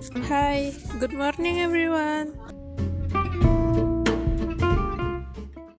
Hi, good morning everyone.